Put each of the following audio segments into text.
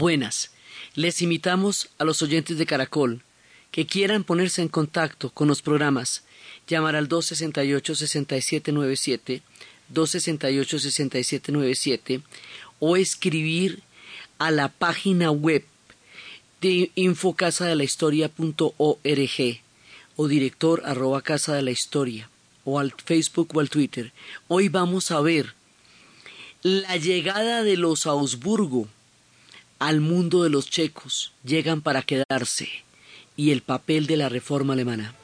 buenas. Les invitamos a los oyentes de Caracol que quieran ponerse en contacto con los programas, llamar al 268-6797, 268-6797 o escribir a la página web de infocasadelahistoria.org o director arroba casa de la historia o al Facebook o al Twitter. Hoy vamos a ver la llegada de los Augsburgo al mundo de los checos. Llegan para quedarse y el papel de la reforma alemana.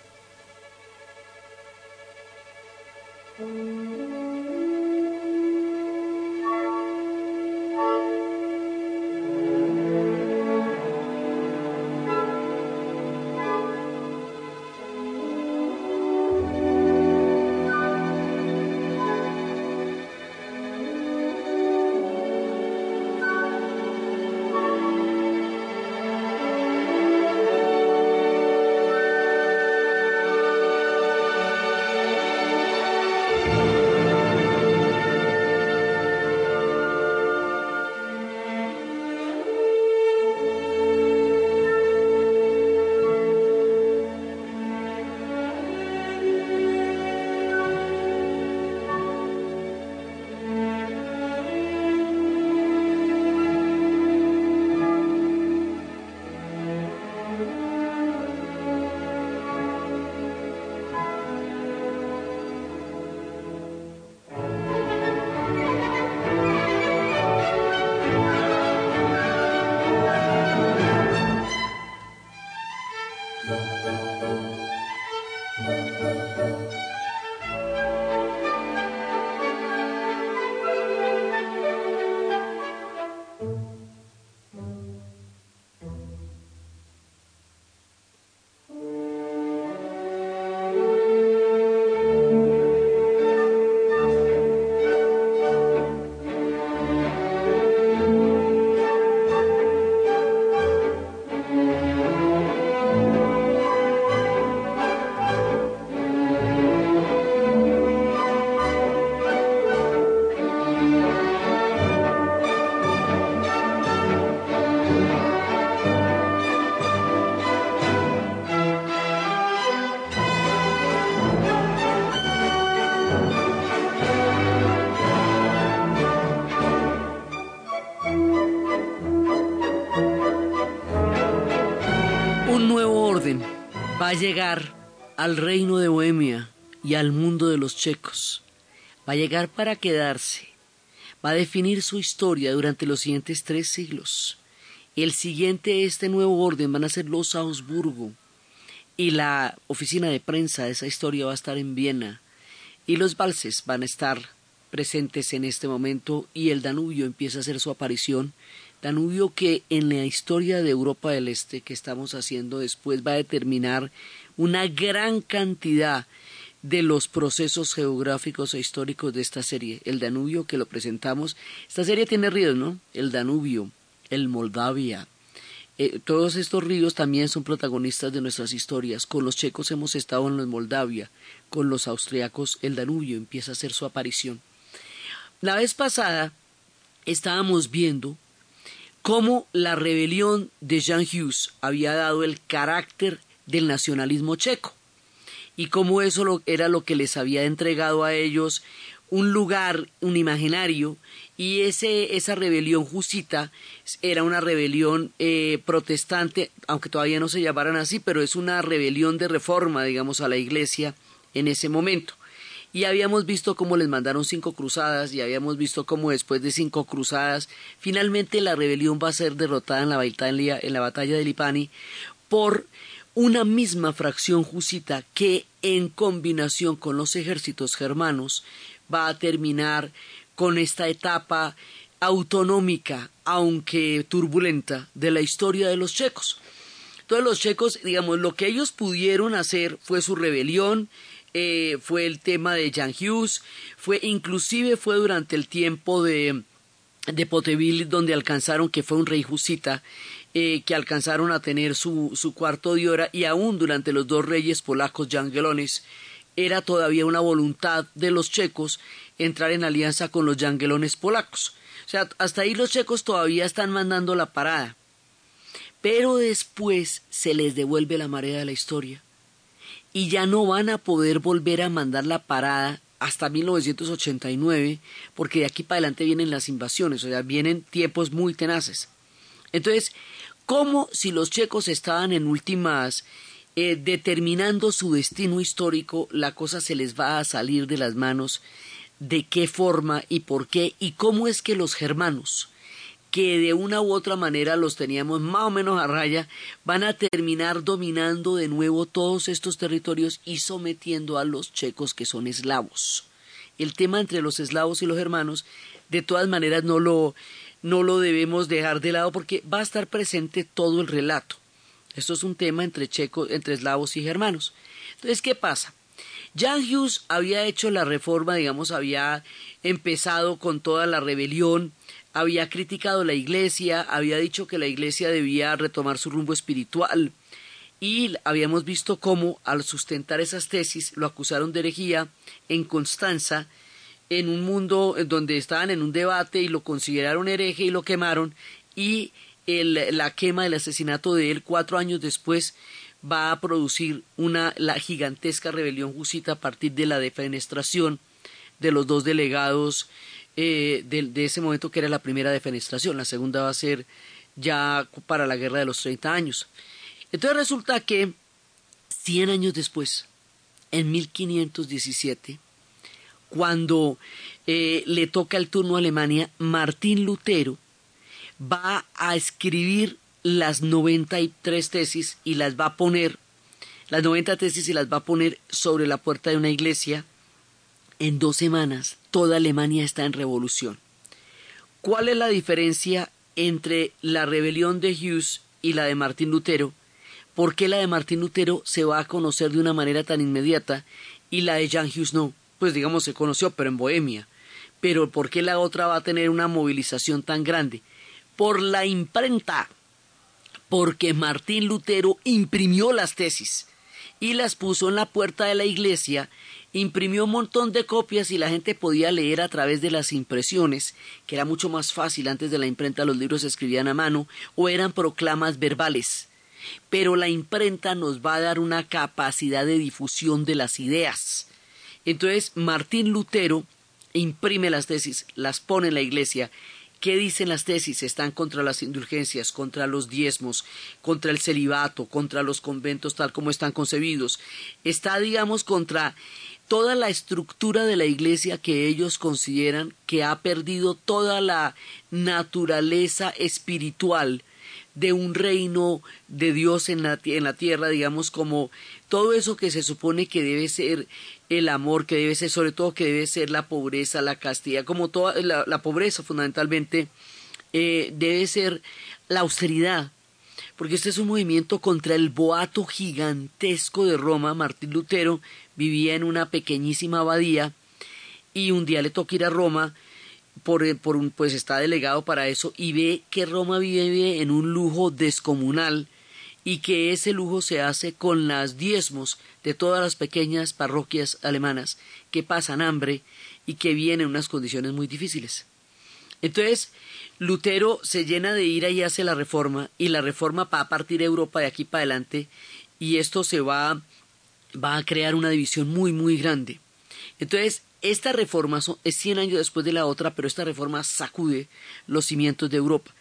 Va a llegar al reino de Bohemia y al mundo de los checos. Va a llegar para quedarse. Va a definir su historia durante los siguientes tres siglos. El siguiente, este nuevo orden, van a ser los Augsburgo. Y la oficina de prensa de esa historia va a estar en Viena. Y los valses van a estar presentes en este momento y el Danubio empieza a hacer su aparición Danubio que en la historia de Europa del Este que estamos haciendo después va a determinar una gran cantidad de los procesos geográficos e históricos de esta serie. El Danubio que lo presentamos, esta serie tiene ríos, ¿no? El Danubio, el Moldavia. Eh, todos estos ríos también son protagonistas de nuestras historias. Con los checos hemos estado en los Moldavia, con los austriacos el Danubio empieza a hacer su aparición. La vez pasada estábamos viendo cómo la rebelión de Jean Hughes había dado el carácter del nacionalismo checo y cómo eso era lo que les había entregado a ellos un lugar, un imaginario, y ese, esa rebelión jusita era una rebelión eh, protestante, aunque todavía no se llamaran así, pero es una rebelión de reforma, digamos, a la iglesia en ese momento y habíamos visto cómo les mandaron cinco cruzadas y habíamos visto cómo después de cinco cruzadas finalmente la rebelión va a ser derrotada en la batalla, en la batalla de Lipani por una misma fracción jusita que en combinación con los ejércitos germanos va a terminar con esta etapa autonómica, aunque turbulenta, de la historia de los checos. Entonces los checos, digamos, lo que ellos pudieron hacer fue su rebelión, eh, fue el tema de Jan Hughes, fue inclusive fue durante el tiempo de, de Poteville donde alcanzaron, que fue un rey jusita, eh, que alcanzaron a tener su, su, cuarto de hora y aún durante los dos reyes polacos Jangelones era todavía una voluntad de los checos entrar en alianza con los Jangelones polacos. O sea, hasta ahí los checos todavía están mandando la parada. Pero después se les devuelve la marea de la historia. Y ya no van a poder volver a mandar la parada hasta 1989, porque de aquí para adelante vienen las invasiones, o sea, vienen tiempos muy tenaces. Entonces, como si los checos estaban en últimas eh, determinando su destino histórico, la cosa se les va a salir de las manos, de qué forma y por qué, y cómo es que los germanos, que de una u otra manera los teníamos más o menos a raya, van a terminar dominando de nuevo todos estos territorios y sometiendo a los checos que son eslavos. El tema entre los eslavos y los germanos, de todas maneras, no lo, no lo debemos dejar de lado porque va a estar presente todo el relato. Esto es un tema entre checos, entre eslavos y germanos. Entonces, ¿qué pasa? Jan Hughes había hecho la reforma, digamos, había empezado con toda la rebelión, había criticado la iglesia, había dicho que la iglesia debía retomar su rumbo espiritual, y habíamos visto cómo, al sustentar esas tesis, lo acusaron de herejía en Constanza, en un mundo donde estaban en un debate y lo consideraron hereje y lo quemaron, y la quema del asesinato de él cuatro años después va a producir una la gigantesca rebelión jusita a partir de la defenestración de los dos delegados eh, de, ese momento que era la primera defenestración, la segunda va a ser ya para la guerra de los 30 años. Entonces resulta que 100 años después, en 1517, cuando eh, le toca el turno a Alemania, Martín Lutero va a escribir las 93 tesis y las va a poner, las 90 tesis y las va a poner sobre la puerta de una iglesia. En dos semanas, toda Alemania está en revolución. ¿Cuál es la diferencia entre la rebelión de Hughes y la de Martín Lutero? ¿Por qué la de Martín Lutero se va a conocer de una manera tan inmediata y la de Jan Hughes no? Pues digamos se conoció, pero en Bohemia. Pero ¿por qué la otra va a tener una movilización tan grande? por la imprenta, porque Martín Lutero imprimió las tesis y las puso en la puerta de la iglesia, imprimió un montón de copias y la gente podía leer a través de las impresiones, que era mucho más fácil antes de la imprenta los libros se escribían a mano o eran proclamas verbales. Pero la imprenta nos va a dar una capacidad de difusión de las ideas. Entonces Martín Lutero imprime las tesis, las pone en la iglesia ¿Qué dicen las tesis? Están contra las indulgencias, contra los diezmos, contra el celibato, contra los conventos tal como están concebidos. Está, digamos, contra toda la estructura de la iglesia que ellos consideran que ha perdido toda la naturaleza espiritual de un reino de Dios en la, en la tierra, digamos, como todo eso que se supone que debe ser el amor, que debe ser sobre todo que debe ser la pobreza, la castidad, como toda la, pobreza fundamentalmente, eh, debe ser la austeridad, porque este es un movimiento contra el boato gigantesco de Roma. Martín Lutero vivía en una pequeñísima abadía y un día le toca ir a Roma por, por un, pues está delegado para eso y ve que Roma vive en un lujo descomunal y que ese lujo se hace con las diezmos de todas las pequeñas parroquias alemanas que pasan hambre y que viven en unas condiciones muy difíciles. Entonces, Lutero se llena de ira y hace la reforma, y la reforma va a partir de Europa de aquí para adelante, y esto se va, va a crear una división muy, muy grande. Entonces, esta reforma es 100 años después de la otra, pero esta reforma sacude los cimientos de Europa.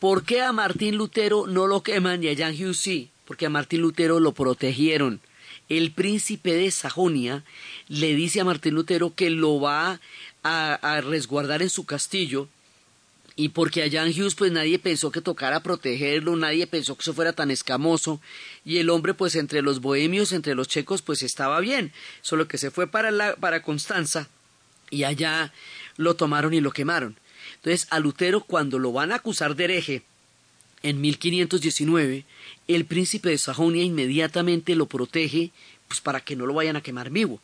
¿Por qué a Martín Lutero no lo queman y a Jan Hughes sí? Porque a Martín Lutero lo protegieron. El príncipe de Sajonia le dice a Martín Lutero que lo va a, resguardar en su castillo y porque a Jan Hughes pues nadie pensó que tocara protegerlo, nadie pensó que eso fuera tan escamoso y el hombre pues entre los bohemios, entre los checos pues estaba bien, solo que se fue para, la, para Constanza y allá lo tomaron y lo quemaron. Entonces, a Lutero, cuando lo van a acusar de hereje, en 1519, el príncipe de Sajonia inmediatamente lo protege, pues para que no lo vayan a quemar vivo.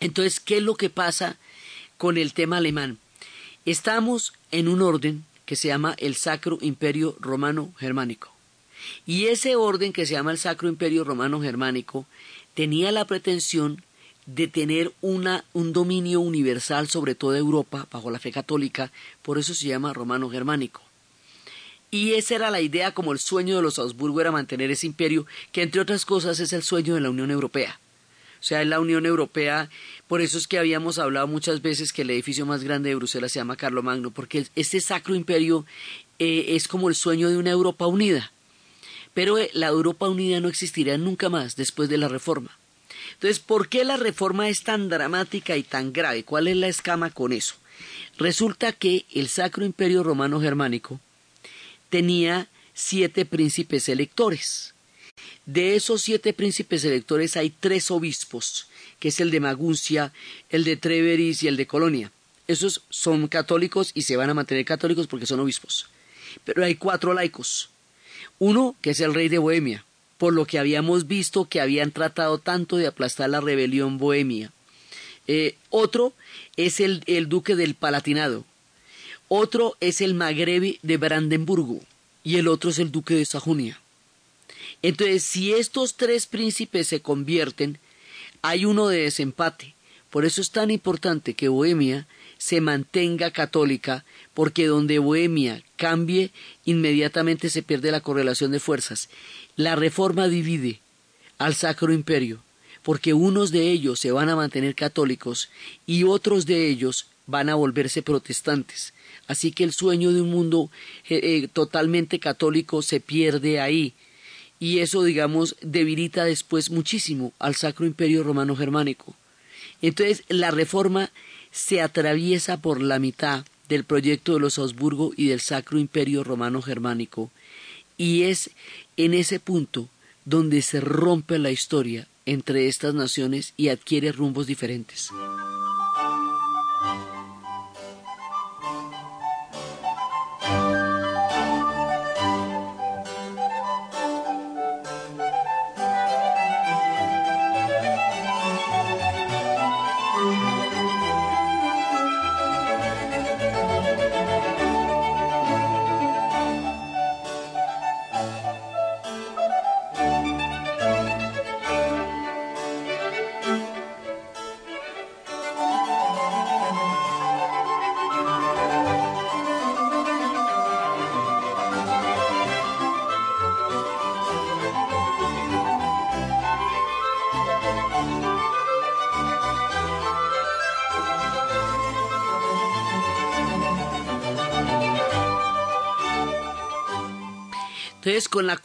Entonces, ¿qué es lo que pasa con el tema alemán? Estamos en un orden que se llama el Sacro Imperio Romano Germánico. Y ese orden que se llama el Sacro Imperio Romano Germánico tenía la pretensión de tener una, un dominio universal sobre toda Europa bajo la fe católica, por eso se llama romano germánico. Y esa era la idea como el sueño de los Habsburgo era mantener ese imperio, que entre otras cosas es el sueño de la Unión Europea. Sea, en la Unión Europea, por eso es que habíamos hablado muchas veces que el edificio más grande de Bruselas se llama Carlomagno, porque este sacro imperio eh, es como el sueño de una Europa unida. Pero eh, la Europa unida no existirá nunca más después de la reforma. Entonces, ¿por qué la reforma es tan dramática y tan grave? ¿Cuál es la escama con eso? Resulta que el Sacro Imperio Romano Germánico tenía siete príncipes electores. De esos siete príncipes electores hay tres obispos, que es el de Maguncia, el de Treveris y el de Colonia. Esos son católicos y se van a mantener católicos porque son obispos. Pero hay cuatro laicos. Uno, que es el rey de Bohemia, por lo que habíamos visto que habían tratado tanto de aplastar la rebelión bohemia. Eh, otro es el, duque del Palatinado, otro es el Magrebe de Brandenburgo y el otro es el duque de Sajonia. Entonces, si estos tres príncipes se convierten, hay uno de desempate. Por eso es tan importante que Bohemia se mantenga católica, porque donde Bohemia cambie, inmediatamente se pierde la correlación de fuerzas. La reforma divide al Sacro Imperio, porque unos de ellos se van a mantener católicos y otros de ellos van a volverse protestantes. Así que el sueño de un mundo eh, eh, totalmente católico se pierde ahí. Y eso, digamos, debilita después muchísimo al Sacro Imperio Romano Germánico. Entonces, la reforma se atraviesa por la mitad del proyecto de los Habsburgo y del Sacro Imperio Romano Germánico. Y es en ese punto donde se rompe la historia entre estas naciones y adquiere rumbos diferentes.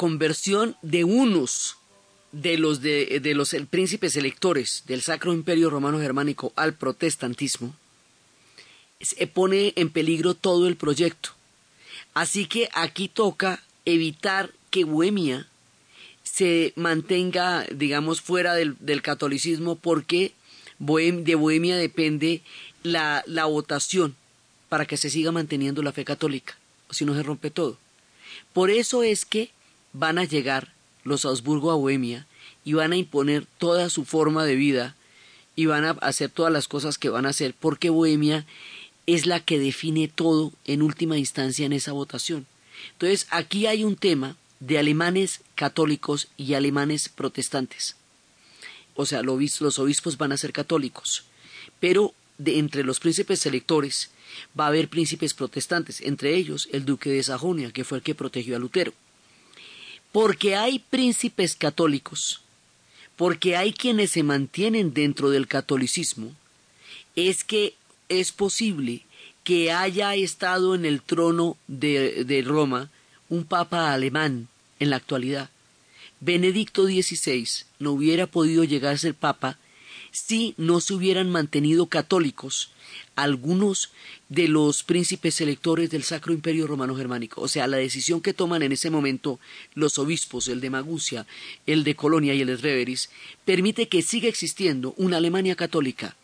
Conversión de unos de los, de, los príncipes electores del Sacro Imperio Romano Germánico al protestantismo, se pone en peligro todo el proyecto. Así que aquí toca evitar que Bohemia se mantenga, digamos, fuera del, catolicismo porque de Bohemia depende la, la votación para que se siga manteniendo la fe católica, si no se rompe todo. Por eso es que van a llegar los Habsburgo a Bohemia y van a imponer toda su forma de vida y van a hacer todas las cosas que van a hacer porque Bohemia es la que define todo en última instancia en esa votación. Entonces aquí hay un tema de alemanes católicos y alemanes protestantes. O sea, los obispos van a ser católicos, pero de entre los príncipes electores va a haber príncipes protestantes, entre ellos el duque de Sajonia, que fue el que protegió a Lutero. Porque hay príncipes católicos, porque hay quienes se mantienen dentro del catolicismo, es que es posible que haya estado en el trono de, de Roma un papa alemán en la actualidad. Benedicto XVI no hubiera podido llegar a ser papa si no se hubieran mantenido católicos algunos de los príncipes electores del Sacro Imperio Romano Germánico. O sea, la decisión que toman en ese momento los obispos, el de Maguncia, el de Colonia y el de Reveris, permite que siga existiendo una Alemania católica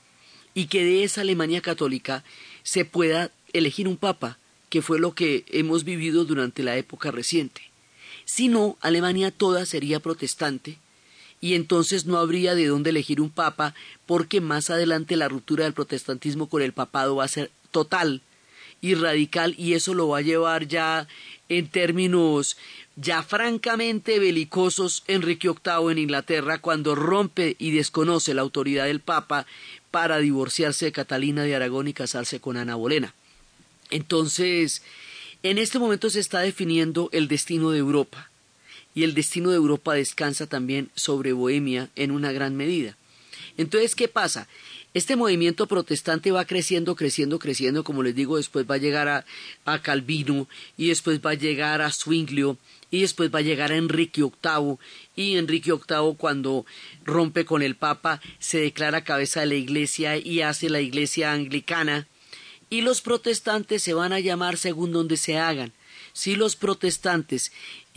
y que de esa Alemania católica se pueda elegir un papa, que fue lo que hemos vivido durante la época reciente. Si no, Alemania toda sería protestante y entonces no habría de dónde elegir un papa porque más adelante la ruptura del protestantismo con el papado va a ser total y radical y eso lo va a llevar ya en términos ya francamente belicosos Enrique VIII en Inglaterra cuando rompe y desconoce la autoridad del Papa para divorciarse de Catalina de Aragón y casarse con Ana Bolena. Entonces, en este momento se está definiendo el destino de Europa y el destino de Europa descansa también sobre Bohemia en una gran medida. Entonces, ¿qué pasa? Este movimiento protestante va creciendo, creciendo, creciendo, como les digo, después va a llegar a, a Calvino y después va a llegar a Zwinglio y después va a llegar a Enrique VIII y Enrique VIII cuando rompe con el Papa se declara cabeza de la Iglesia y hace la Iglesia anglicana y los protestantes se van a llamar según donde se hagan. Si los protestantes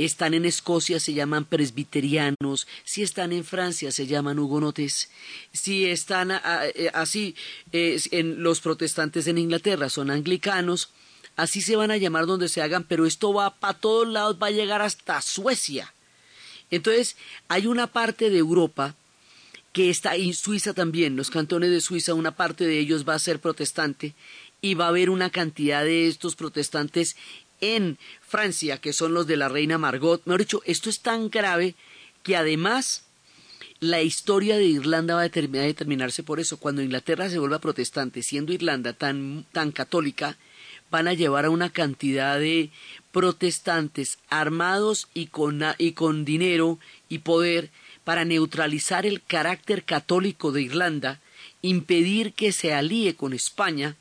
están en Escocia se llaman presbiterianos, si están en Francia se llaman hugonotes, si están eh, así en los protestantes en Inglaterra son anglicanos, así se van a llamar donde se hagan, pero esto va para todos lados, va a llegar hasta Suecia. Entonces, hay una parte de Europa que está en Suiza también, los cantones de Suiza, una parte de ellos va a ser protestante y va a haber una cantidad de estos protestantes en Francia, que son los de la reina Margot. Mejor dicho, esto es tan grave que además la historia de Irlanda va a, determinarse por eso. Cuando Inglaterra se vuelva protestante, siendo Irlanda tan, tan católica, van a llevar a una cantidad de protestantes armados y con, y con dinero y poder para neutralizar el carácter católico de Irlanda, impedir que se alíe con España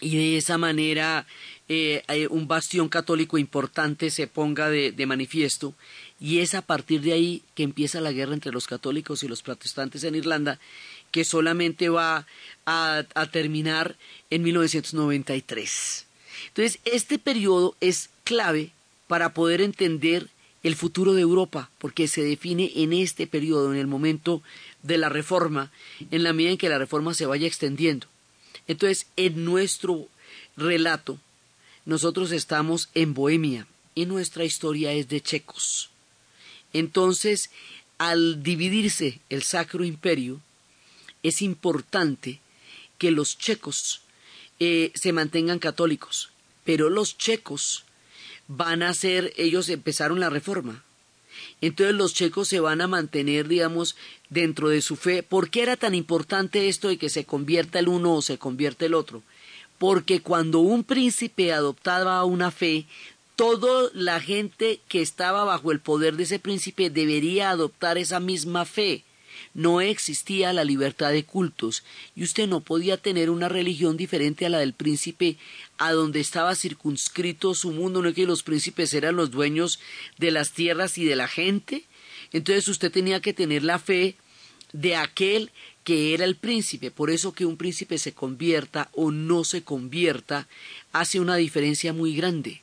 y de esa manera eh, un bastión católico importante se ponga de, manifiesto y es a partir de ahí que empieza la guerra entre los católicos y los protestantes en Irlanda que solamente va a, a terminar en 1993. Entonces, este periodo es clave para poder entender el futuro de Europa, porque se define en este periodo, en el momento de la reforma, en la medida en que la reforma se vaya extendiendo. Entonces, en nuestro relato, nosotros estamos en Bohemia y nuestra historia es de checos. Entonces, al dividirse el Sacro Imperio, es importante que los checos eh, se mantengan católicos, pero los checos van a ser, ellos empezaron la reforma, entonces los checos se van a mantener, digamos, dentro de su fe. ¿Por qué era tan importante esto de que se convierta el uno o se convierta el otro? Porque cuando un príncipe adoptaba una fe, toda la gente que estaba bajo el poder de ese príncipe debería adoptar esa misma fe. No existía la libertad de cultos y usted no podía tener una religión diferente a la del príncipe a donde estaba circunscrito su mundo, no es que los príncipes eran los dueños de las tierras y de la gente, entonces usted tenía que tener la fe de aquel que era el príncipe, por eso que un príncipe se convierta o no se convierta hace una diferencia muy grande.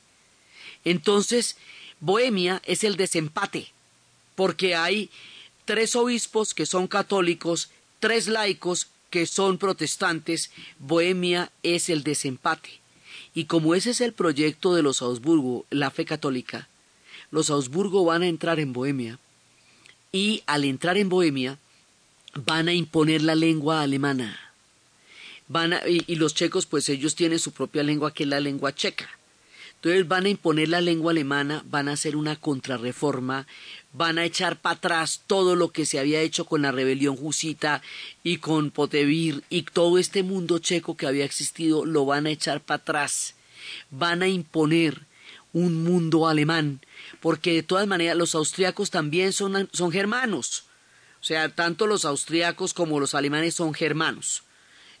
Entonces, Bohemia es el desempate, porque hay tres obispos que son católicos, tres laicos que son protestantes, Bohemia es el desempate. Y como ese es el proyecto de los Augsburgo, la fe católica, los Augsburgo van a entrar en Bohemia y al entrar en Bohemia van a imponer la lengua alemana. Van y, y, los checos, pues ellos tienen su propia lengua que es la lengua checa. Entonces van a imponer la lengua alemana, van a hacer una contrarreforma, van a echar para atrás todo lo que se había hecho con la rebelión jusita y con Potevir y todo este mundo checo que había existido lo van a echar para atrás. Van a imponer un mundo alemán, porque de todas maneras los austriacos también son, son germanos. Sea, tanto los austriacos como los alemanes son germanos.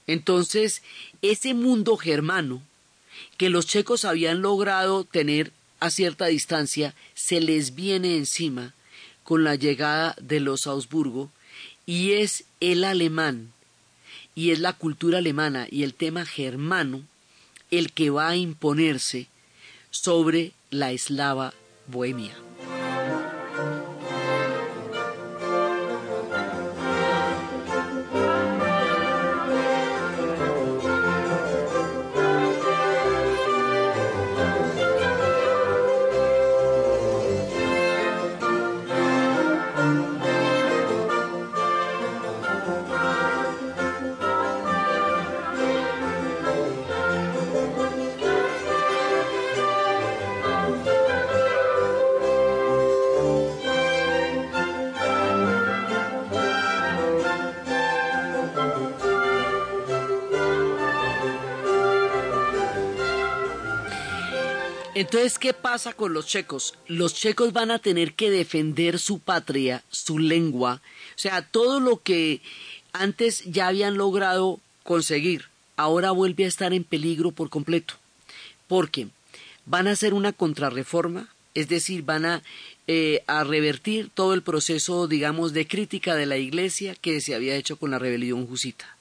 Entonces, ese mundo germano que los checos habían logrado tener a cierta distancia se les viene encima con la llegada de los Augsburgo y es el alemán y es la cultura alemana y el tema germano el que va a imponerse sobre la eslava bohemia. Entonces, ¿qué pasa con los checos? Los checos van a tener que defender su patria, su lengua, o sea, todo lo que antes ya habían logrado conseguir, ahora vuelve a estar en peligro por completo. Porque van a hacer una contrarreforma, es decir, van a, eh, a revertir todo el proceso, digamos, de crítica de la Iglesia que se había hecho con la rebelión jusita.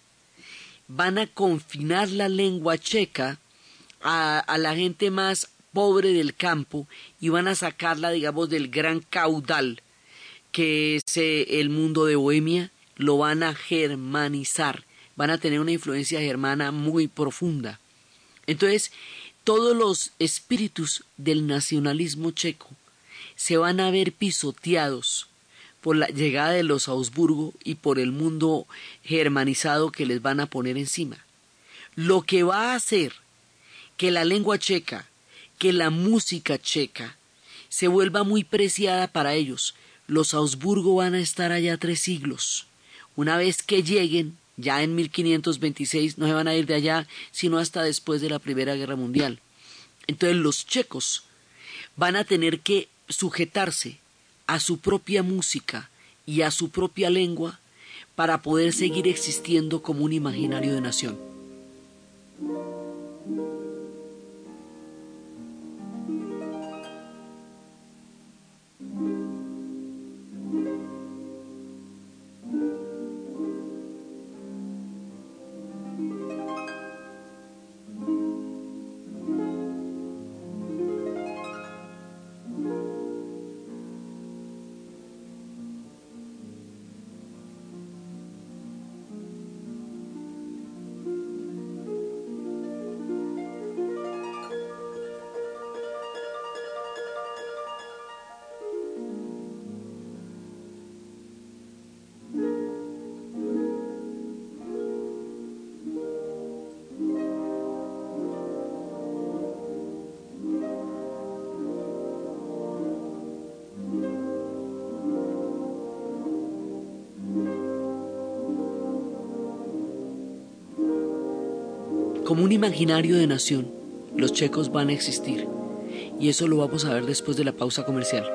Van a confinar la lengua checa a, a la gente más pobre del campo y van a sacarla, digamos, del gran caudal que es eh, el mundo de Bohemia, lo van a germanizar, van a tener una influencia germana muy profunda. Entonces, todos los espíritus del nacionalismo checo se van a ver pisoteados por la llegada de los Augsburgo y por el mundo germanizado que les van a poner encima. Lo que va a hacer que la lengua checa que la música checa se vuelva muy preciada para ellos. Los Augsburgo van a estar allá tres siglos. Una vez que lleguen, ya en 1526, no se van a ir de allá, sino hasta después de la Primera Guerra Mundial. Entonces los checos van a tener que sujetarse a su propia música y a su propia lengua para poder seguir existiendo como un imaginario de nación. Como un imaginario de nación, los checos van a existir. Y eso lo vamos a ver después de la pausa comercial.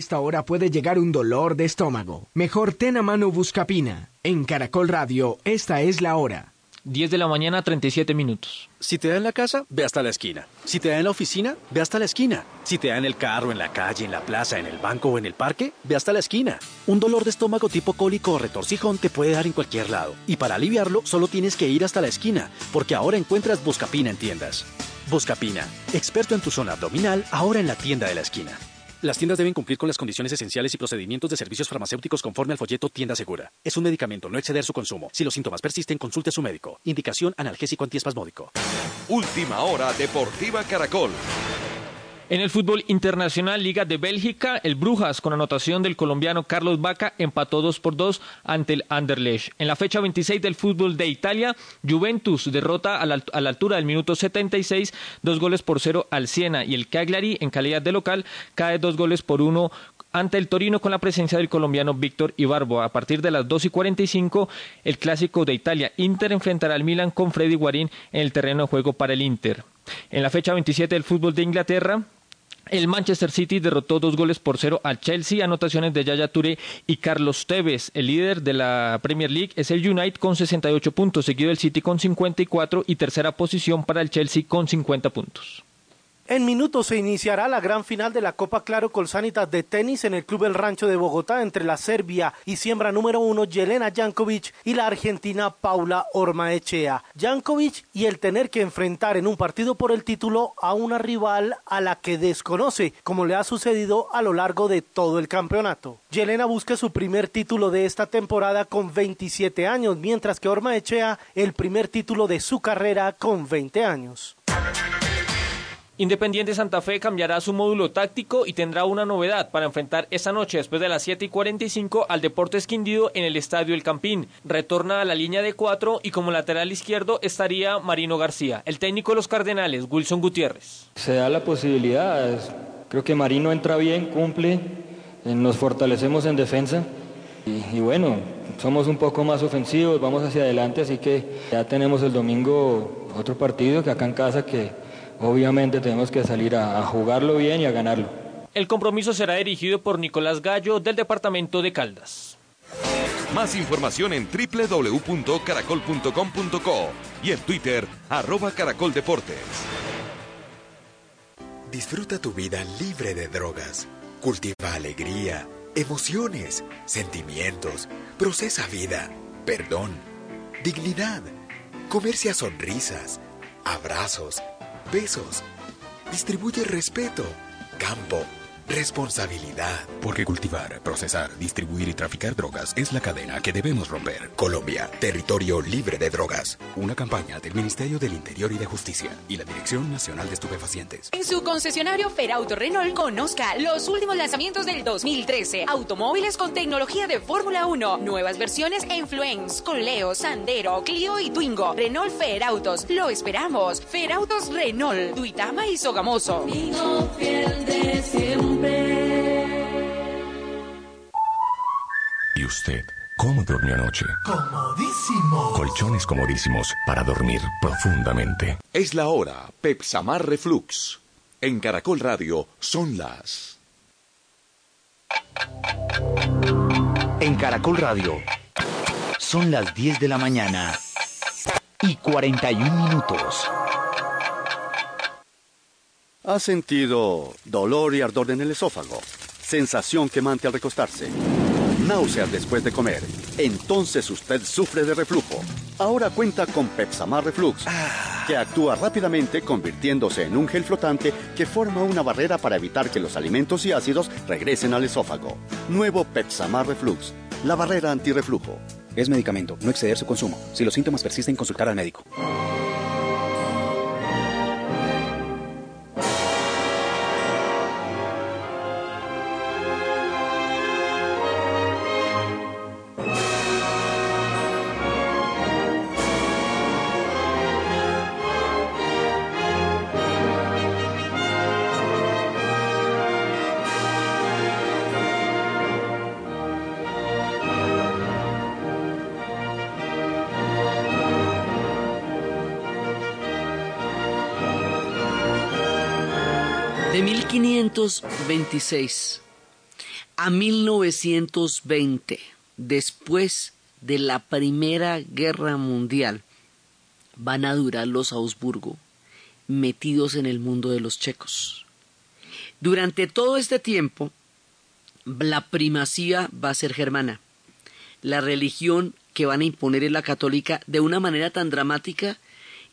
Esta hora puede llegar un dolor de estómago. Mejor ten a mano Buscapina. En Caracol Radio, esta es la hora. 10 de la mañana, 37 minutos. Si te da en la casa, ve hasta la esquina. Si te da en la oficina, ve hasta la esquina. Si te da en el carro, en la calle, en la plaza, en el banco o en el parque, ve hasta la esquina. Un dolor de estómago tipo cólico o retorcijón te puede dar en cualquier lado. Y para aliviarlo, solo tienes que ir hasta la esquina, porque ahora encuentras Buscapina en tiendas. Buscapina, experto en tu zona abdominal, ahora en la tienda de la esquina. Las tiendas deben cumplir con las condiciones esenciales y procedimientos de servicios farmacéuticos conforme al folleto Tienda Segura. Es un medicamento, no exceder su consumo. Si los síntomas persisten, consulte a su médico. Indicación analgésico antiespasmódico. Última hora Deportiva Caracol. En el fútbol internacional, Liga de Bélgica, el Brujas, con anotación del colombiano Carlos Vaca, empató 2 por 2 ante el Anderlecht. En la fecha 26 del fútbol de Italia, Juventus derrota a la, a la altura del minuto 76, dos goles por cero al Siena. Y el Cagliari, en calidad de local, cae dos goles por uno ante el Torino con la presencia del colombiano Víctor Ibarbo. A partir de las 2 y 45, el clásico de Italia, Inter enfrentará al Milan con Freddy Guarín en el terreno de juego para el Inter. En la fecha 27 del fútbol de Inglaterra, el Manchester City derrotó dos goles por cero al Chelsea, anotaciones de Yaya Touré y Carlos Tevez. El líder de la Premier League es el United con 68 puntos, seguido el City con 54 y tercera posición para el Chelsea con 50 puntos. En minutos se iniciará la gran final de la Copa Claro Colsanitas de tenis en el Club El Rancho de Bogotá entre la Serbia y siembra número uno Yelena Jankovic y la argentina Paula Ormaechea. Jankovic y el tener que enfrentar en un partido por el título a una rival a la que desconoce, como le ha sucedido a lo largo de todo el campeonato. Yelena busca su primer título de esta temporada con 27 años, mientras que Ormaechea el primer título de su carrera con 20 años. Independiente Santa Fe cambiará su módulo táctico y tendrá una novedad para enfrentar esta noche después de las 7 y 45 al Deportes Quindío en el Estadio El Campín. Retorna a la línea de cuatro y como lateral izquierdo estaría Marino García. El técnico de los Cardenales, Wilson Gutiérrez. Se da la posibilidad, creo que Marino entra bien, cumple, eh, nos fortalecemos en defensa y, y bueno, somos un poco más ofensivos, vamos hacia adelante, así que ya tenemos el domingo otro partido que acá en casa que obviamente tenemos que salir a, jugarlo bien y a ganarlo. El compromiso será dirigido por Nicolás Gallo del departamento de Caldas. Más información en www.caracol.com.co y en Twitter, arroba caracoldeportes. Disfruta tu vida libre de drogas. Cultiva alegría, emociones, sentimientos. Procesa vida, perdón, dignidad. Comercia sonrisas, abrazos Besos. Distribuye respeto, campo, responsabilidad. Porque cultivar, procesar, distribuir y traficar drogas es la cadena que debemos romper. Colombia, territorio libre de drogas. Una campaña del Ministerio del Interior y de Justicia y la Dirección Nacional de Estupefacientes. En su concesionario Ferauto Renault conozca los últimos lanzamientos del 2013. Automóviles con tecnología de Fórmula 1. Nuevas versiones en Fluence, Leo, Sandero, Clio y Twingo. Renault Ferautos. Lo esperamos. Ferautos Renault. Duitama y Sogamoso. fiel de siempre. ¿Y usted? ¿Cómo durmió anoche? Comodísimo. Colchones comodísimos para dormir profundamente. Es la hora, Pepsamar Reflux. En Caracol Radio son las... En Caracol Radio son las 10 de la mañana y 41 minutos. ¿Ha sentido dolor y ardor en el esófago? Sensación quemante al recostarse. Náuseas después de comer. Entonces usted sufre de reflujo. Ahora cuenta con Pepsamar Reflux, que actúa rápidamente convirtiéndose en un gel flotante que forma una barrera para evitar que los alimentos y ácidos regresen al esófago. Nuevo Pepsamar Reflux, la barrera antirreflujo. Es medicamento, no exceder su consumo. Si los síntomas persisten, consultar al médico. 1526 a 1920, después de la Primera Guerra Mundial, van a durar los Augsburgo metidos en el mundo de los checos. Durante todo este tiempo, la primacía va a ser germana. La religión que van a imponer es la católica de una manera tan dramática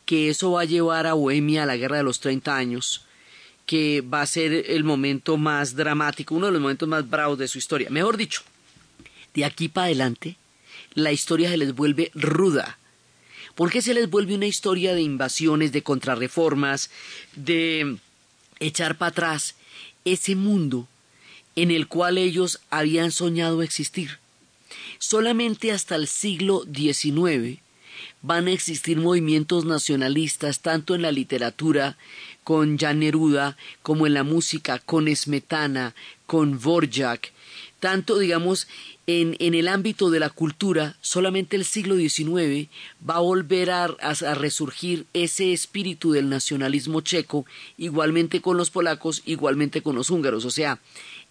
que eso va a llevar a Bohemia a la guerra de los 30 años, que va a ser el momento más dramático, uno de los momentos más bravos de su historia. Mejor dicho, de aquí para adelante, la historia se les vuelve ruda. porque se les vuelve una historia de invasiones, de contrarreformas, de echar para atrás ese mundo en el cual ellos habían soñado existir? Solamente hasta el siglo XIX van a existir movimientos nacionalistas tanto en la literatura con Jan Neruda como en la música con Smetana, con Vorjak, tanto digamos en, en, el ámbito de la cultura, solamente el siglo XIX va a volver a, a, resurgir ese espíritu del nacionalismo checo, igualmente con los polacos, igualmente con los húngaros. O sea,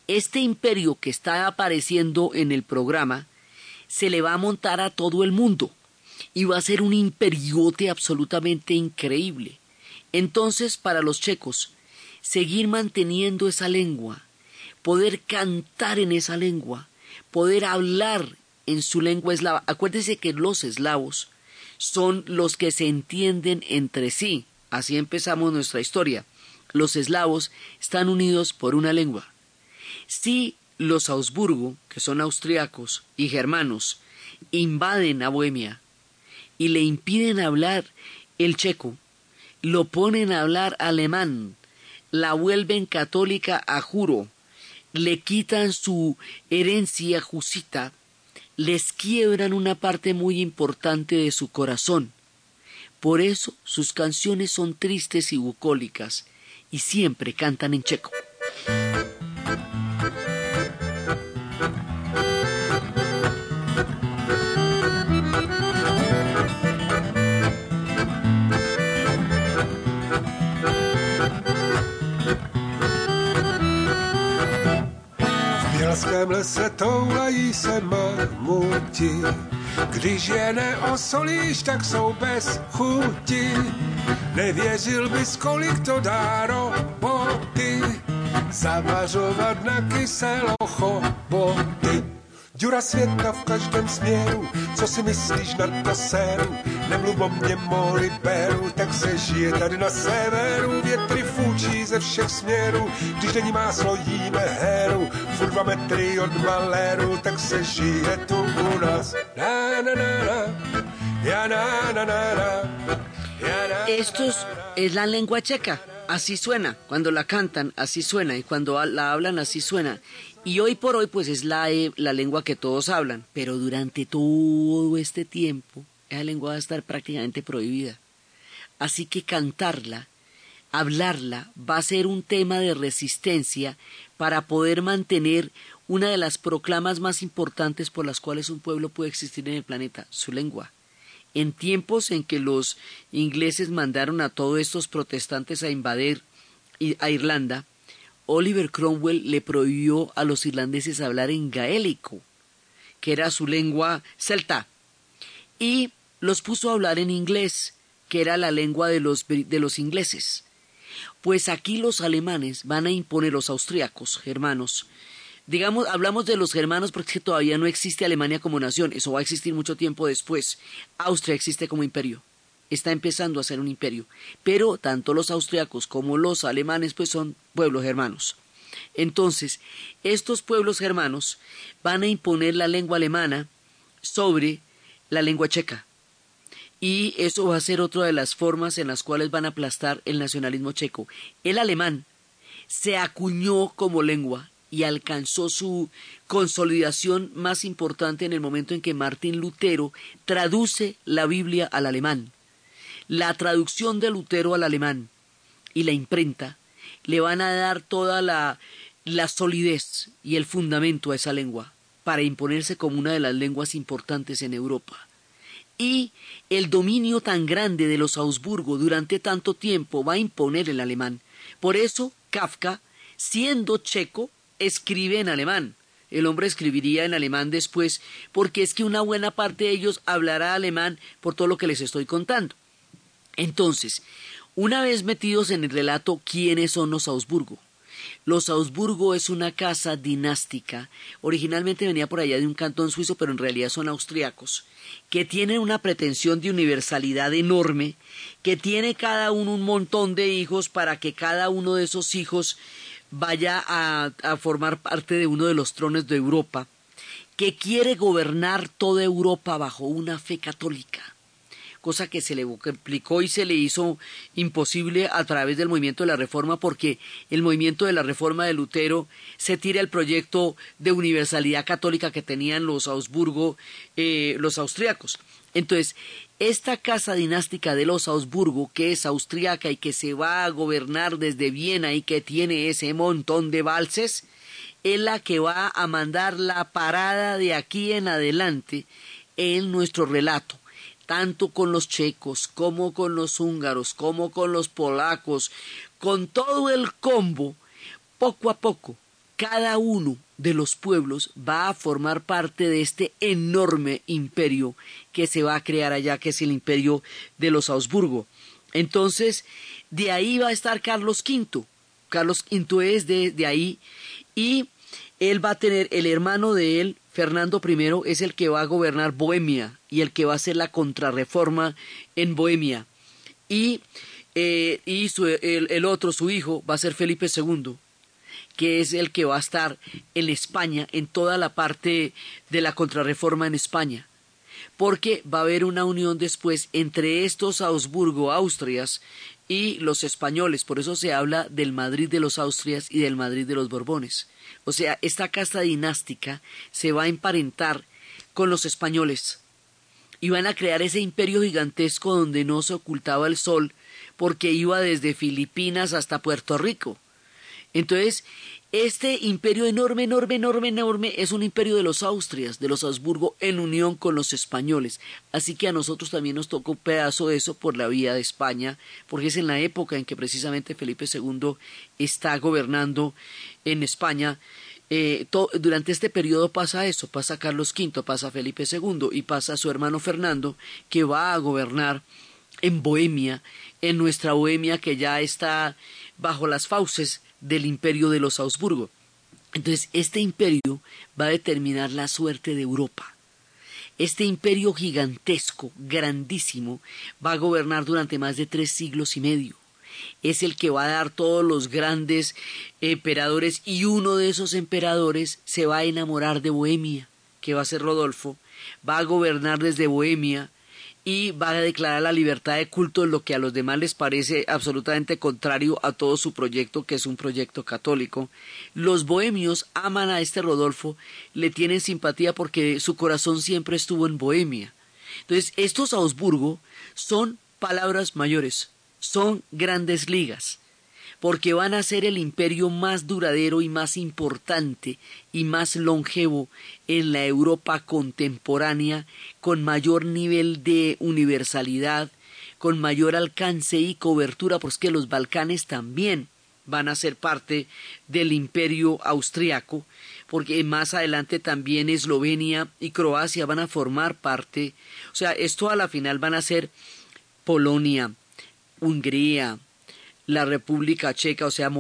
este imperio que está apareciendo en el programa se le va a montar a todo el mundo y va a ser un imperiote absolutamente increíble. Entonces, para los checos, seguir manteniendo esa lengua, poder cantar en esa lengua, poder hablar en su lengua eslava. Acuérdese que los eslavos son los que se entienden entre sí. Así empezamos nuestra historia. Los eslavos están unidos por una lengua. Si los Augsburgo, que son austriacos y germanos, invaden a Bohemia, y le impiden hablar el checo, lo ponen a hablar alemán, la vuelven católica a juro, le quitan su herencia jusita, les quiebran una parte muy importante de su corazón. Por eso sus canciones son tristes y bucólicas, y siempre cantan en checo. Bělském lese toulají se mamuti, když je neosolíš, tak jsou bez chuti. Nevěřil bys, kolik to dá roboty, zavařovat na kyselo choboty. Děra světa v každém směru, co si myslíš na to séru? Nemluv o mě, moli beru, tak se žije tady na severu. Větry fúčí ze všech směrů, když není máslo, jíme heru. Furt dva metry od maléru, tak se žije tu u nás. Na, na, na, na. Ya, na, na, na, na, Esto es la lengua checa. Así suena. Cuando la cantan, así suena. Y cuando la hablan, así suena. Y hoy por hoy, pues es la, eh, la lengua que todos hablan. Pero durante todo este tiempo, esa lengua va a estar prácticamente prohibida. Así que cantarla, hablarla, va a ser un tema de resistencia para poder mantener una de las proclamas más importantes por las cuales un pueblo puede existir en el planeta, su lengua. En tiempos en que los ingleses mandaron a todos estos protestantes a invadir a Irlanda, Oliver Cromwell le prohibió a los irlandeses hablar en gaélico, que era su lengua celta, y los puso a hablar en inglés, que era la lengua de los, de los ingleses. Pues aquí los alemanes van a imponer los austriacos, germanos. Digamos, hablamos de los germanos porque todavía no existe Alemania como nación, eso va a existir mucho tiempo después. Austria existe como imperio, está empezando a ser un imperio, pero tanto los austriacos como los alemanes pues son pueblos germanos. Entonces, estos pueblos germanos van a imponer la lengua alemana sobre la lengua checa. Y eso va a ser otra de las formas en las cuales van a aplastar el nacionalismo checo. El alemán se acuñó como lengua y alcanzó su consolidación más importante en el momento en que Martín Lutero traduce la Biblia al alemán. La traducción de Lutero al alemán y la imprenta le van a dar toda la, la solidez y el fundamento a esa lengua para imponerse como una de las lenguas importantes en Europa y el dominio tan grande de los Augsburgo durante tanto tiempo va a imponer el alemán. Por eso Kafka, siendo checo, escribe en alemán. El hombre escribiría en alemán después, porque es que una buena parte de ellos hablará alemán por todo lo que les estoy contando. Entonces, una vez metidos en el relato quiénes son los Augsburgo, los Augsburgo es una casa dinástica. Originalmente venía por allá de un cantón suizo, pero en realidad son austriacos, que tienen una pretensión de universalidad enorme, que tiene cada uno un montón de hijos para que cada uno de esos hijos vaya a, a formar parte de uno de los tronos de Europa, que quiere gobernar toda Europa bajo una fe católica cosa que se le complicó y se le hizo imposible a través del movimiento de la Reforma, porque el movimiento de la Reforma de Lutero se tira el proyecto de universalidad católica que tenían los Augsburgo, eh, los austriacos. Entonces, esta casa dinástica de los Augsburgo, que es austriaca y que se va a gobernar desde Viena y que tiene ese montón de valses, es la que va a mandar la parada de aquí en adelante en nuestro relato tanto con los checos como con los húngaros, como con los polacos, con todo el combo, poco a poco, cada uno de los pueblos va a formar parte de este enorme imperio que se va a crear allá, que es el imperio de los Augsburgo. Entonces, de ahí va a estar Carlos V. Carlos V es de, de ahí y él va a tener el hermano de él, Fernando I, es el que va a gobernar Bohemia y el que va a hacer la contrarreforma en Bohemia. Y, eh, y el, el otro, su hijo, va a ser Felipe II, que es el que va a estar en España, en toda la parte de la contrarreforma en España. Porque va a haber una unión después entre estos Augsburgo, Austrias, y los españoles, por eso se habla del Madrid de los Austrias y del Madrid de los Borbones. O sea, esta casta dinástica se va a emparentar con los españoles y van a crear ese imperio gigantesco donde no se ocultaba el sol porque iba desde Filipinas hasta Puerto Rico. Entonces, este imperio enorme, enorme, enorme, enorme es un imperio de los Austrias, de los Habsburgo, en unión con los españoles. Así que a nosotros también nos tocó un pedazo de eso por la vía de España, porque es en la época en que precisamente Felipe II está gobernando en España. Eh, durante este periodo pasa eso, pasa Carlos V, pasa Felipe II y pasa su hermano Fernando, que va a gobernar en Bohemia, en nuestra Bohemia que ya está bajo las fauces del imperio de los Augsburgo. Entonces, este imperio va a determinar la suerte de Europa. Este imperio gigantesco, grandísimo, va a gobernar durante más de tres siglos y medio. Es el que va a dar todos los grandes emperadores y uno de esos emperadores se va a enamorar de Bohemia, que va a ser Rodolfo, va a gobernar desde Bohemia y va a declarar la libertad de culto, lo que a los demás les parece absolutamente contrario a todo su proyecto, que es un proyecto católico. Los bohemios aman a este Rodolfo, le tienen simpatía porque su corazón siempre estuvo en Bohemia. Entonces, estos Augsburgo son palabras mayores, son grandes ligas porque van a ser el imperio más duradero y más importante y más longevo en la Europa contemporánea, con mayor nivel de universalidad, con mayor alcance y cobertura, porque los Balcanes también van a ser parte del imperio austriaco, porque más adelante también Eslovenia y Croacia van a formar parte, o sea, esto a la final van a ser Polonia, Hungría, la República Checa, o sea,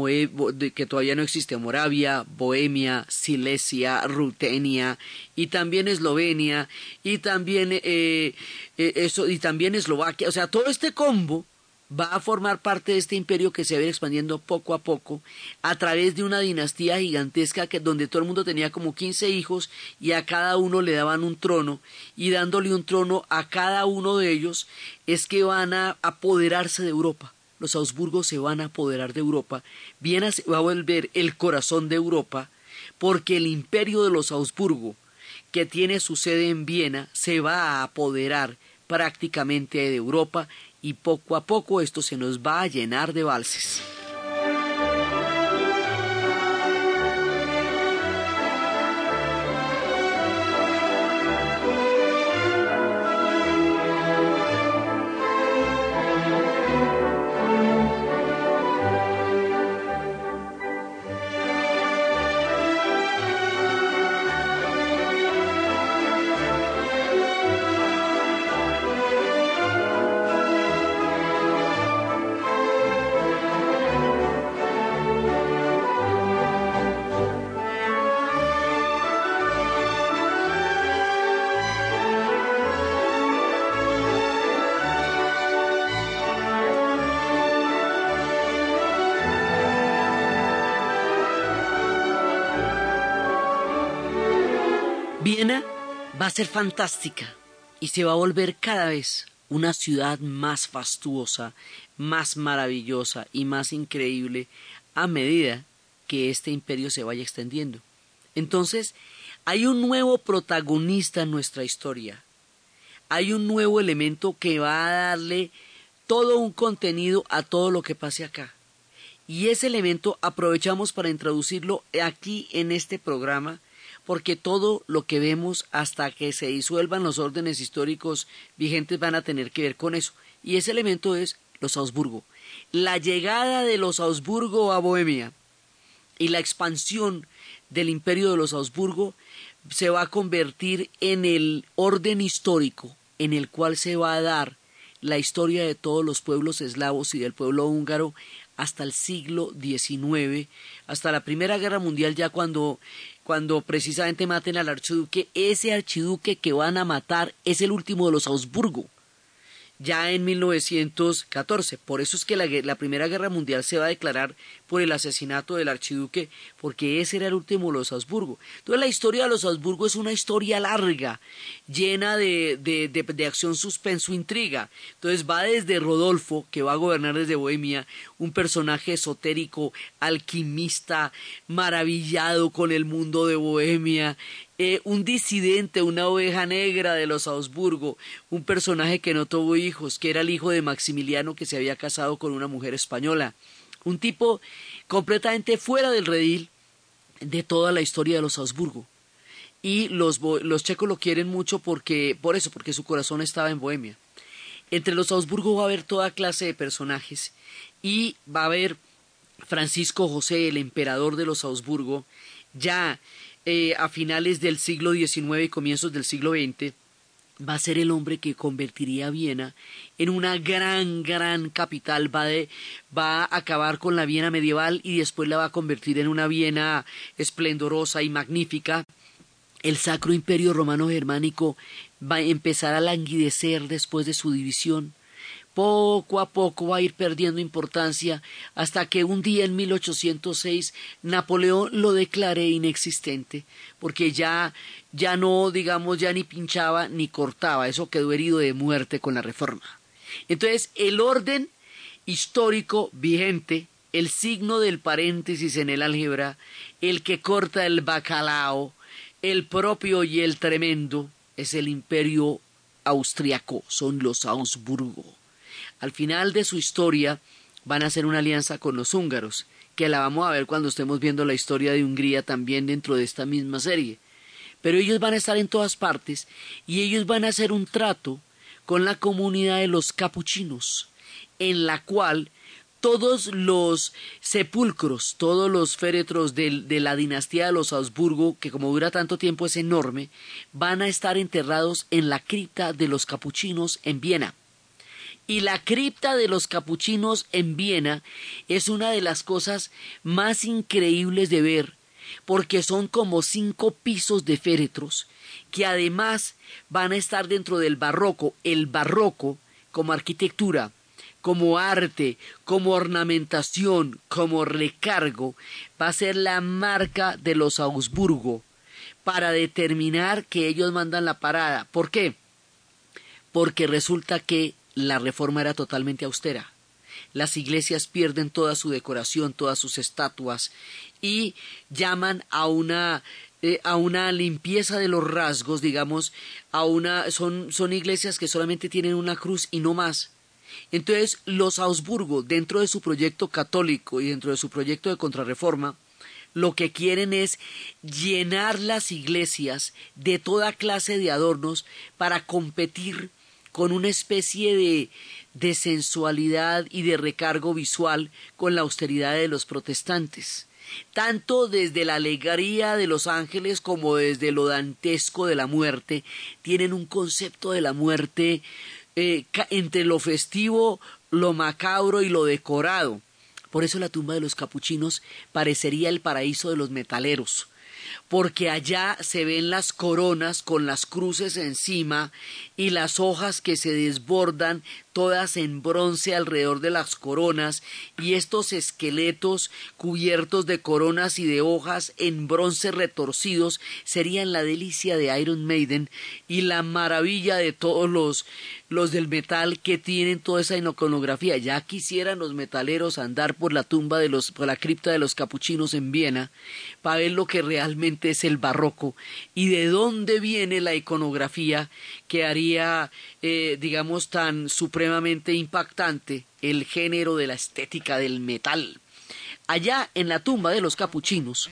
que todavía no existe, Moravia, Bohemia, Silesia, Rutenia y también Eslovenia y también eh, eh, eso y también Eslovaquia, o sea, todo este combo va a formar parte de este imperio que se va a ir expandiendo poco a poco a través de una dinastía gigantesca que donde todo el mundo tenía como 15 hijos y a cada uno le daban un trono. Y dándole un trono a cada uno de ellos es que van a apoderarse de Europa los Augsburgos se van a apoderar de Europa, Viena se va a volver el corazón de Europa, porque el imperio de los Augsburgo, que tiene su sede en Viena, se va a apoderar prácticamente de Europa y poco a poco esto se nos va a llenar de valses. Va a ser fantástica y se va a volver cada vez una ciudad más fastuosa, más maravillosa y más increíble a medida que este imperio se vaya extendiendo. Entonces, hay un nuevo protagonista en nuestra historia. Hay un nuevo elemento que va a darle todo un contenido a todo lo que pase acá. Y ese elemento aprovechamos para introducirlo aquí en este programa porque todo lo que vemos hasta que se disuelvan los órdenes históricos vigentes van a tener que ver con eso. Y ese elemento es los Augsburgo. La llegada de los Augsburgo a Bohemia y la expansión del imperio de los Augsburgo se va a convertir en el orden histórico en el cual se va a dar la historia de todos los pueblos eslavos y del pueblo húngaro hasta el siglo XIX, hasta la Primera Guerra Mundial, ya cuando, cuando precisamente maten al archiduque, ese archiduque que van a matar es el último de los Augsburgo. Ya en 1914. Por eso es que la, la, Primera Guerra Mundial se va a declarar por el asesinato del archiduque, porque ese era el último de los Habsburgo. Entonces la historia de los Habsburgo es una historia larga, llena de, de, de, de acción, suspenso, intriga. Entonces va desde Rodolfo, que va a gobernar desde Bohemia, un personaje esotérico, alquimista, maravillado con el mundo de Bohemia, eh, un disidente, una oveja negra de los Habsburgo, un personaje que no tuvo hijos, que era el hijo de Maximiliano que se había casado con una mujer española, un tipo completamente fuera del redil de toda la historia de los Habsburgo. Y los, los checos lo quieren mucho porque, por eso, porque su corazón estaba en Bohemia. Entre los Habsburgo va a haber toda clase de personajes y va a haber Francisco José, el emperador de los Habsburgo, ya eh, a finales del siglo XIX y comienzos del siglo XX, va a ser el hombre que convertiría a Viena en una gran, gran capital, va, va a acabar con la Viena medieval y después la va a convertir en una Viena esplendorosa y magnífica. El Sacro Imperio Romano Germánico va a empezar a languidecer después de su división poco a poco va a ir perdiendo importancia hasta que un día en 1806 Napoleón lo declare inexistente, porque ya ya no digamos ya ni pinchaba ni cortaba, eso quedó herido de muerte con la reforma. Entonces, el orden histórico vigente, el signo del paréntesis en el álgebra, el que corta el bacalao, el propio y el tremendo, es el imperio austriaco, son los Augsburgo al final de su historia van a hacer una alianza con los húngaros, que la vamos a ver cuando estemos viendo la historia de Hungría también dentro de esta misma serie. Pero ellos van a estar en todas partes y ellos van a hacer un trato con la comunidad de los capuchinos, en la cual todos los sepulcros, todos los féretros de, la dinastía de los Habsburgo, que como dura tanto tiempo es enorme, van a estar enterrados en la cripta de los capuchinos en Viena. Y la cripta de los capuchinos en Viena es una de las cosas más increíbles de ver, porque son como cinco pisos de féretros, que además van a estar dentro del barroco. El barroco, como arquitectura, como arte, como ornamentación, como recargo, va a ser la marca de los Augsburgo para determinar que ellos mandan la parada. ¿Por qué? Porque resulta que la reforma era totalmente austera. Las iglesias pierden toda su decoración, todas sus estatuas y llaman a una eh, a una limpieza de los rasgos, digamos, a una son son iglesias que solamente tienen una cruz y no más. Entonces, los Augsburgo, dentro de su proyecto católico y dentro de su proyecto de contrarreforma, lo que quieren es llenar las iglesias de toda clase de adornos para competir con una especie de, de sensualidad y de recargo visual con la austeridad de los protestantes tanto desde la alegría de los ángeles como desde lo dantesco de la muerte, tienen un concepto de la muerte eh, entre lo festivo, lo macabro y lo decorado. Por eso la tumba de los capuchinos parecería el paraíso de los metaleros, porque allá se ven las coronas con las cruces encima y las hojas que se desbordan todas en bronce alrededor de las coronas y estos esqueletos cubiertos de coronas y de hojas en bronce retorcidos serían la delicia de Iron Maiden y la maravilla de todos los los del metal que tienen toda esa iconografía. Ya quisieran los metaleros andar por la tumba de los, por la cripta de los capuchinos en Viena para ver lo que realmente es el barroco y de dónde viene la iconografía que haría, eh, digamos, tan impactante el género de la estética del metal. Allá en la tumba de los capuchinos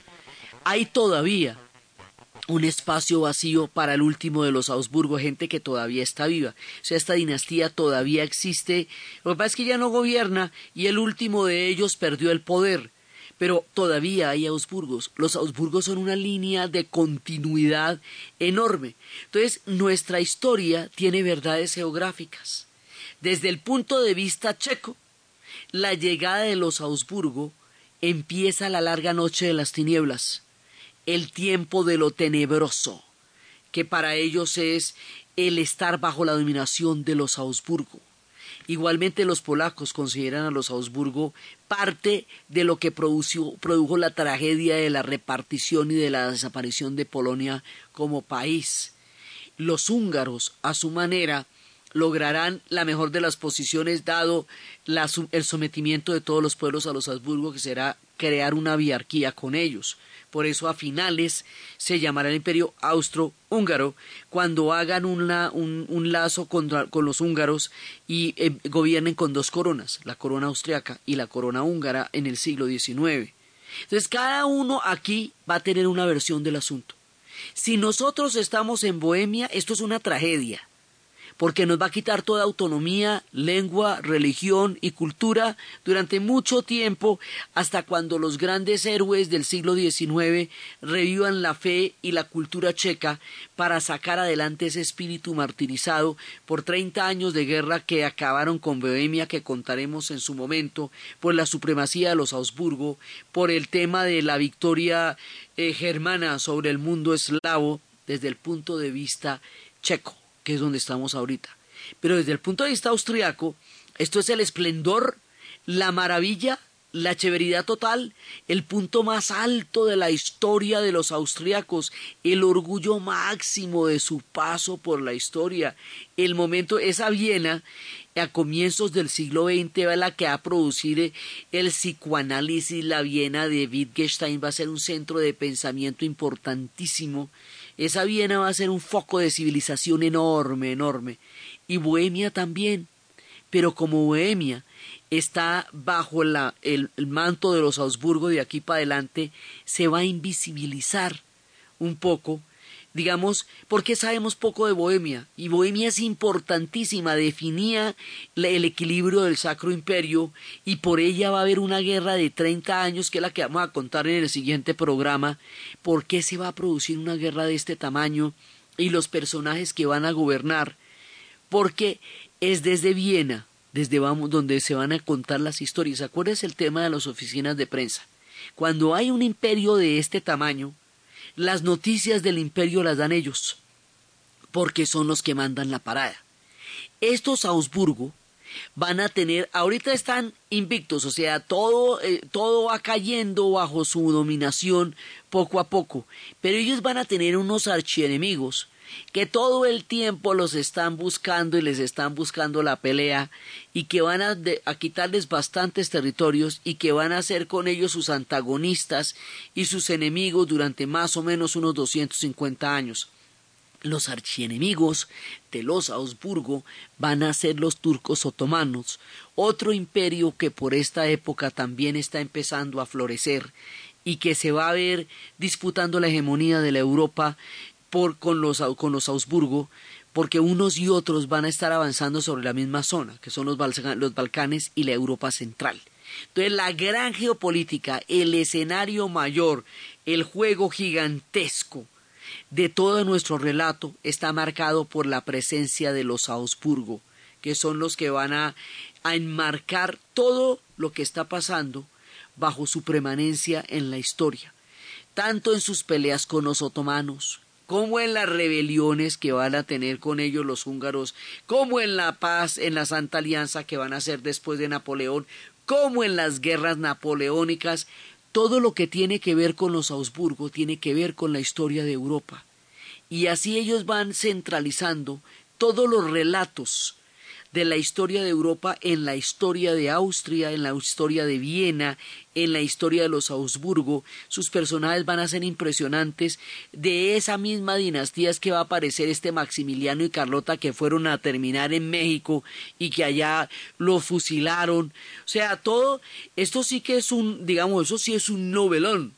hay todavía un espacio vacío para el último de los Augsburgo, gente que todavía está viva. O sea, esta dinastía todavía existe. Lo que pasa es que ya no gobierna y el último de ellos perdió el poder pero todavía hay Augsburgos. Los Augsburgos son una línea de continuidad enorme. Entonces, nuestra historia tiene verdades geográficas. Desde el punto de vista checo, la llegada de los Augsburgo empieza la larga noche de las tinieblas, el tiempo de lo tenebroso, que para ellos es el estar bajo la dominación de los Augsburgo. Igualmente los polacos consideran a los Augsburgo parte de lo que produjo la tragedia de la repartición y de la desaparición de Polonia como país. Los húngaros, a su manera, lograrán la mejor de las posiciones dado el sometimiento de todos los pueblos a los Habsburgo, que será crear una biarquía con ellos. Por eso a finales se llamará el imperio austro-húngaro cuando hagan un, lazo con los húngaros y eh, gobiernen con dos coronas, la corona austriaca y la corona húngara en el siglo XIX. Entonces cada uno aquí va a tener una versión del asunto. Si nosotros estamos en Bohemia, esto es una tragedia porque nos va a quitar toda autonomía, lengua, religión y cultura durante mucho tiempo hasta cuando los grandes héroes del siglo XIX revivan la fe y la cultura checa para sacar adelante ese espíritu martirizado por 30 años de guerra que acabaron con Bohemia que contaremos en su momento, por la supremacía de los Augsburgo, por el tema de la victoria eh, germana sobre el mundo eslavo desde el punto de vista checo que es donde estamos ahorita. Pero desde el punto de vista austriaco, esto es el esplendor, la maravilla, la cheveridad total, el punto más alto de la historia de los austriacos, el orgullo máximo de su paso por la historia, el momento, esa Viena a comienzos del siglo XX es la que ha producido el psicoanálisis, la Viena de Wittgenstein va a ser un centro de pensamiento importantísimo esa Viena va a ser un foco de civilización enorme, enorme. Y Bohemia también. Pero como Bohemia está bajo el, manto de los Augsburgo de aquí para adelante, se va a invisibilizar un poco digamos, porque sabemos poco de Bohemia, y Bohemia es importantísima, definía el equilibrio del Sacro Imperio, y por ella va a haber una guerra de 30 años, que es la que vamos a contar en el siguiente programa, por qué se va a producir una guerra de este tamaño, y los personajes que van a gobernar, porque es desde Viena, desde vamos, donde se van a contar las historias. ¿Acuerdas el tema de las oficinas de prensa? Cuando hay un imperio de este tamaño, las noticias del imperio las dan ellos, porque son los que mandan la parada. Estos Augsburgo van a tener, ahorita están invictos, o sea, todo, eh, todo va cayendo bajo su dominación poco a poco, pero ellos van a tener unos archienemigos que todo el tiempo los están buscando y les están buscando la pelea y que van a, quitarles bastantes territorios y que van a ser con ellos sus antagonistas y sus enemigos durante más o menos unos 250 años. Los archienemigos de los Augsburgo van a ser los turcos otomanos, otro imperio que por esta época también está empezando a florecer y que se va a ver disputando la hegemonía de la Europa con, los, con los Augsburgo, porque unos y otros van a estar avanzando sobre la misma zona, que son los, los Balcanes y la Europa central. Entonces la gran geopolítica, el escenario mayor, el juego gigantesco de todo nuestro relato está marcado por la presencia de los Augsburgo, que son los que van a, a enmarcar todo lo que está pasando bajo su permanencia en la historia, tanto en sus peleas con los otomanos, como en las rebeliones que van a tener con ellos los húngaros, como en la paz, en la Santa Alianza que van a hacer después de Napoleón, como en las guerras napoleónicas, todo lo que tiene que ver con los Augsburgo tiene que ver con la historia de Europa. Y así ellos van centralizando todos los relatos de la historia de Europa en la historia de Austria, en la historia de Viena, en la historia de los Augsburgo. Sus personajes van a ser impresionantes. De esa misma dinastía es que va a aparecer este Maximiliano y Carlota que fueron a terminar en México y que allá lo fusilaron. O sea, todo esto sí que es un, digamos, eso sí es un novelón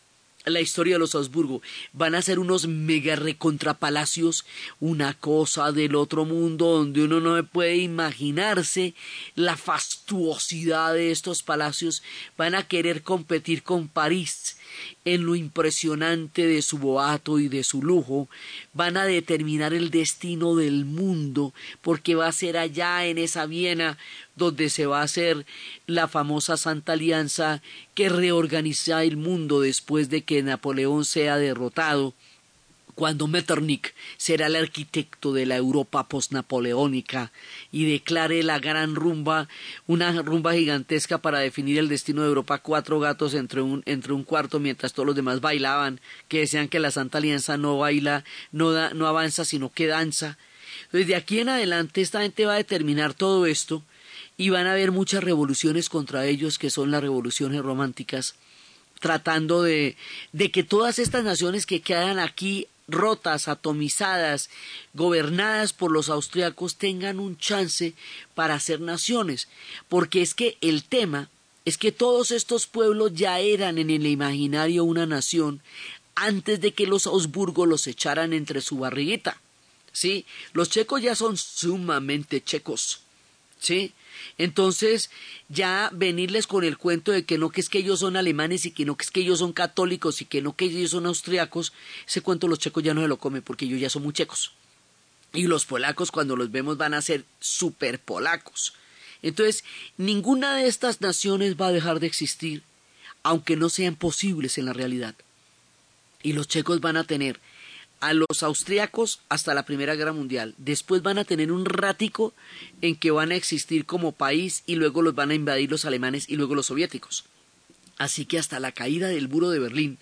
la historia de los Habsburgo. Van a ser unos mega recontrapalacios, una cosa del otro mundo donde uno no puede imaginarse la fastuosidad de estos palacios. Van a querer competir con París en lo impresionante de su boato y de su lujo, van a determinar el destino del mundo, porque va a ser allá en esa Viena donde se va a hacer la famosa Santa Alianza que reorganiza el mundo después de que Napoleón sea derrotado cuando Metternich será el arquitecto de la Europa postnapoleónica y declare la gran rumba, una rumba gigantesca para definir el destino de Europa, cuatro gatos entre un, entre un cuarto mientras todos los demás bailaban, que decían que la Santa Alianza no baila, no, da, no avanza, sino que danza. Desde aquí en adelante esta gente va a determinar todo esto y van a haber muchas revoluciones contra ellos que son las revoluciones románticas tratando de, de que todas estas naciones que quedan aquí rotas, atomizadas, gobernadas por los austriacos tengan un chance para ser naciones, porque es que el tema es que todos estos pueblos ya eran en el imaginario una nación antes de que los Augsburgo los echaran entre su barriguita. ¿Sí? Los checos ya son sumamente checos. ¿Sí? Entonces, ya venirles con el cuento de que no que es que ellos son alemanes y que no que es que ellos son católicos y que no que ellos son austriacos, ese cuento los checos ya no se lo comen porque ellos ya son muy checos. Y los polacos cuando los vemos van a ser super polacos. Entonces, ninguna de estas naciones va a dejar de existir, aunque no sean posibles en la realidad. Y los checos van a tener a los austriacos hasta la Primera Guerra Mundial. Después van a tener un rático en que van a existir como país y luego los van a invadir los alemanes y luego los soviéticos. Así que hasta la caída del muro de Berlín,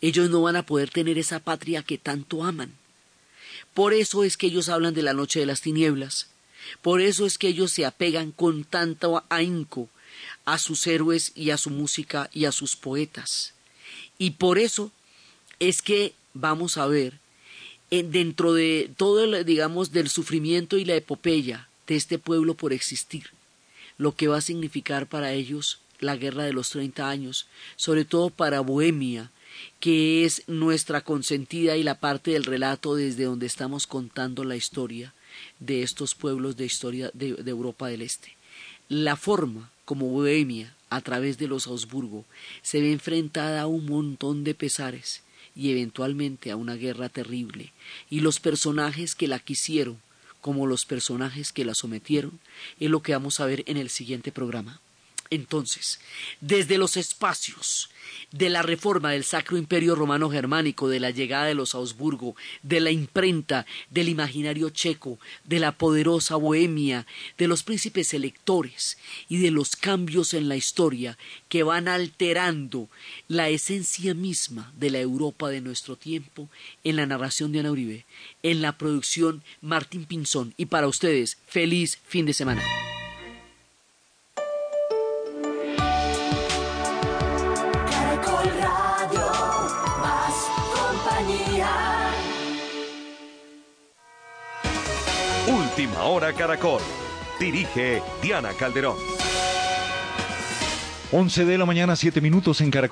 ellos no van a poder tener esa patria que tanto aman. Por eso es que ellos hablan de la noche de las tinieblas. Por eso es que ellos se apegan con tanto ahínco a sus héroes y a su música y a sus poetas. Y por eso es que vamos a ver dentro de todo, el, digamos, del sufrimiento y la epopeya de este pueblo por existir, lo que va a significar para ellos la guerra de los treinta años, sobre todo para Bohemia, que es nuestra consentida y la parte del relato desde donde estamos contando la historia de estos pueblos de historia de, de Europa del Este. La forma como Bohemia, a través de los Augsburgo, se ve enfrentada a un montón de pesares, y eventualmente a una guerra terrible, y los personajes que la quisieron como los personajes que la sometieron es lo que vamos a ver en el siguiente programa. Entonces, desde los espacios de la reforma del Sacro Imperio Romano Germánico, de la llegada de los Augsburgo, de la imprenta, del imaginario checo, de la poderosa Bohemia, de los príncipes electores y de los cambios en la historia que van alterando la esencia misma de la Europa de nuestro tiempo, en la narración de Ana Uribe, en la producción Martín Pinzón y para ustedes, feliz fin de semana. Última hora Caracol. Dirige Diana Calderón. 11 de la mañana, 7 minutos en Caracol.